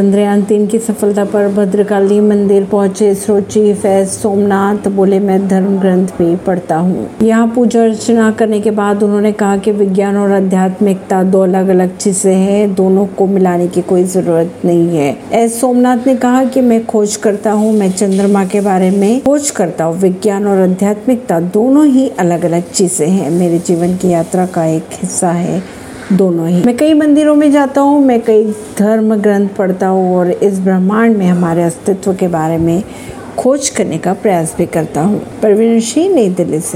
चंद्रयान तीन की सफलता पर भद्रकाली मंदिर पहुँचे। इसरो चीफ एस सोमनाथ, बोले, मैं धर्म ग्रंथ भी पढ़ता हूँ। यहाँ पूजा अर्चना करने के बाद उन्होंने कहा कि विज्ञान और आध्यात्मिकता दो अलग अलग चीज़ें हैं। दोनों को मिलाने की कोई ज़रूरत नहीं है। एस सोमनाथ ने कहा कि मैं खोज करता हूँ, मैं चंद्रमा के बारे में खोज करता हूँ। विज्ञान और आध्यात्मिकता दोनों ही अलग अलग चीज़ें हैं। मेरे जीवन की यात्रा का एक हिस्सा है। दोनों ही। मैं कई मंदिरों में जाता हूँ, मैं कई धर्म ग्रंथ पढ़ता हूँ और इस ब्रह्मांड में हमारे अस्तित्व के बारे में खोज करने का प्रयास भी करता हूँ। परवीन सिंह नई दिल्ली से।